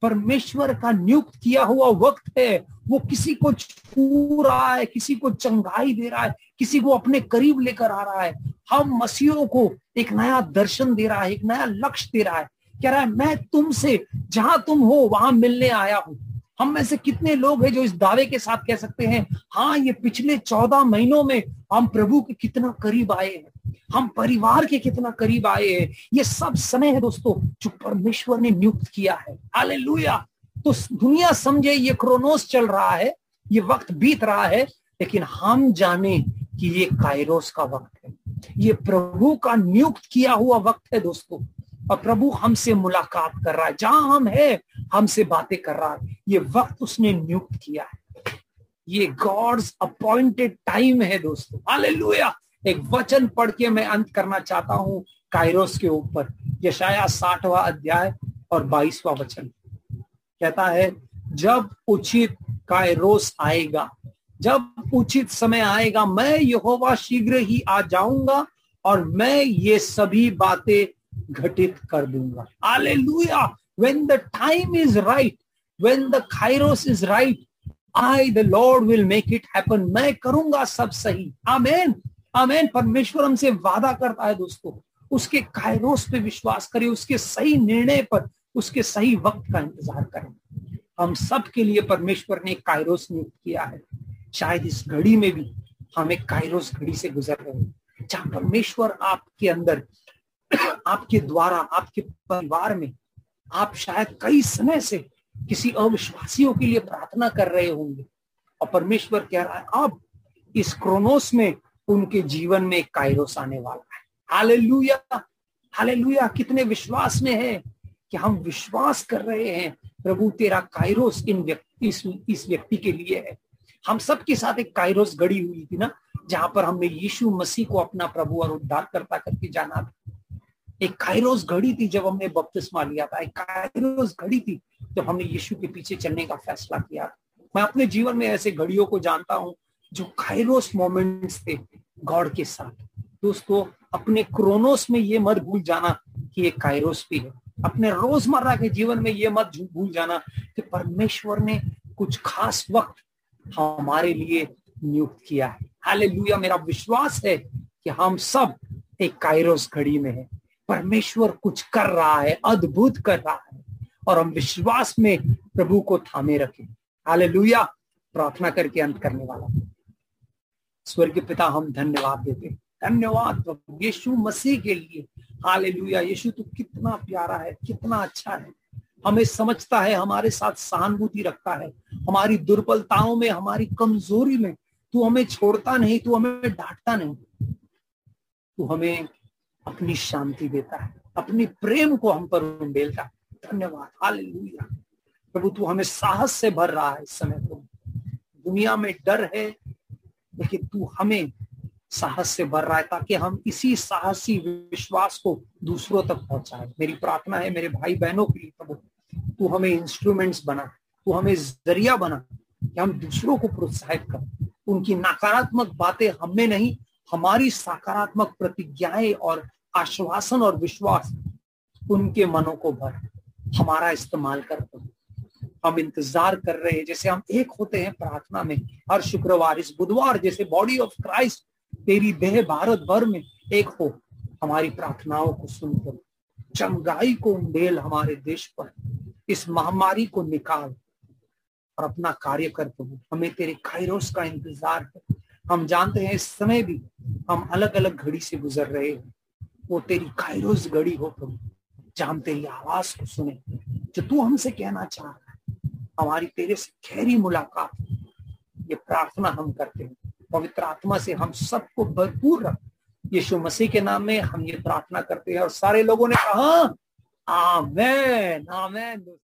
[SPEAKER 1] परमेश्वर का नियुक्त किया हुआ वक्त है। वो किसी को छू रहा है, किसी को चंगाई दे रहा है, किसी को अपने करीब लेकर आ रहा है। हम मसीहों को एक नया दर्शन दे रहा है, एक नया लक्ष्य दे रहा है। कह रहा है, मैं तुमसे, जहाँ तुम हो, वहाँ मिलने आया हूँ। हम में से कितने लोग हैं जो इस दावे के साथ कह सकते हैं हाँ ये पिछले चौदह महीनों में हम प्रभु के कितना करीब आए हैं। हम परिवार के कितना करीब आए हैं। ये सब समय है दोस्तों, जो परमेश्वर ने नियुक्त किया है। हाले तो दुनिया समझे, ये क्रोनोस चल रहा है, ये वक्त बीत रहा है, लेकिन हम जाने कि ये कायरोस का वक्त है। ये प्रभु का नियुक्त किया हुआ वक्त है दोस्तों। और प्रभु हमसे मुलाकात कर रहा है। जहाँ हम है, हमसे बातें कर रहा है। ये वक्त उसने नियुक्त किया है। ये गॉड्स अपॉइंटेड टाइम है दोस्तों। एक वचन पढ़ के मैं अंत करना चाहता हूँ कायरोस के ऊपर। यशाया साठवा अध्याय और बाईसवा वचन। कहता है, जब उचित कायरोस आएगा, जब उचित समय आएगा, मैं यहोवा शीघ्र ही आ जाऊँगा और मैं ये सभी बातें घटित कर दूँगा Hallelujah. When the time is right, when the kairos is right, I, the Lord, will make it happen. मैं करूँगा सब सही। आमेन आमेन परमेश्वर हमसे वादा करता है दोस्तों। उसके कायरोस पे विश्वास करें उसके सही निर्णय पर उसके सही वक्त का इंतज़ार करें। हम सब के लिए परमेश्वर ने कायरोस नियुक्त किया है। शायद इस घड़ी में भी हम एक कायरोस घड़ी से गुजर रहे हैं। जहाँ परमेश्वर आपके अंदर आपके द्वारा आपके परिवार में आप शायद कई समय से किसी अविश्वासियों के लिए प्रार्थना कर रहे होंगे। और परमेश्वर कह रहा है अब इस क्रोनोस में उनके जीवन में कायरोस आने वाला है। हालेलुया! हालेलुया! कितने विश्वास में है कि हम विश्वास कर रहे हैं प्रभु तेरा कायरोस इन व्यक्ति इस, इस व्यक्ति के लिए है। हम सबके साथ एक कायरोस गड़ी हुई थी ना जहाँ पर हमने यीशु मसीह को अपना प्रभु और उद्धार करता करके जाना एक कायरोस घड़ी थी जब हमने बपतिस्मा लिया था, एक कायरोस घड़ी थी जब हमने यीशु के पीछे चलने का फैसला किया मैं अपने जीवन में ऐसे घड़ियों को जानता हूँ जो कायरोस मोमेंट्स थे गॉड के साथ। दोस्तों, अपने क्रोनोस में ये मत भूल जाना कि ये कायरोस भी है। अपने रोज़मर्रा के जीवन में ये मत भूल जाना कि परमेश्वर ने कुछ खास वक्त हमारे लिए नियुक्त किया है। हालेलुया, मेरा विश्वास है कि हम सब एक कायरोस घड़ी में है। परमेश्वर कुछ कर रहा है, अद्भुत कर रहा है, और हम विश्वास में प्रभु को थामे रखें। हाले प्रार्थना करके अंत करने वाला स्वर्ग पिता, हम धन्यवाद देते धन्यवाद प्रभु, यीशु मसीह के लिए। हाले यीशु तो कितना प्यारा है, कितना अच्छा है। हमें समझता है, हमारे साथ सहानुभूति रखता है। हमारी दुर्बलताओं में, हमारी कमज़ोरी में, तू हमें छोड़ता नहीं, तू हमें डांटता नहीं। तू हमें अपनी शांति देता है, अपनी प्रेम को हम पर उंडेलता है। धन्यवाद। हालेलुया। प्रभु, तू हमें साहस से भर रहा है इस समय तो। दुनिया में डर है, लेकिन तू हमें साहस से भर रहा है ताकि हम इसी साहसी विश्वास को दूसरों तक पहुँचाए। मेरी प्रार्थना है, मेरे भाई बहनों के लिए प्रभु, तू हमें इंस्ट्रूमेंट्स बना, तू हमें ज़रिया बना कि हम दूसरों को प्रोत्साहित कर। उनकी नकारात्मक बातें हमें नहीं हमारी सकारात्मक प्रतिज्ञाएँ और आश्वासन और विश्वास उनके मनों को भर, हमारा इस्तेमाल कर हम इंतज़ार कर रहे हैं, जैसे हम एक होते हैं प्रार्थना में, हर शुक्रवार, इस बुधवार जैसे बॉडी ऑफ़ क्राइस्ट तेरी देह भारत भर में एक हो, हमारी प्रार्थनाओं को सुन प्रभु चंगाई को उंडेल हमारे देश पर, इस महामारी को निकाल और अपना कार्य कर प्रभु हमें तेरे खायरोस का इंतज़ार है हम जानते हैं इस समय भी हम अलग अलग घड़ी से गुजर रहे हैं। वो तेरी खायरोस घड़ी हो प्रभु, जहाँ तेरी आवाज़ को सुने। जो तू हमसे कहना चाह रहा है, हमारी तेरे से गहरी मुलाकात ये प्रार्थना हम करते हैं। पवित्र आत्मा से हम सबको भरपूर रख। यीशु मसीह के नाम में हम ये प्रार्थना करते हैं और सारे लोगों ने कहा, आमेन आमेन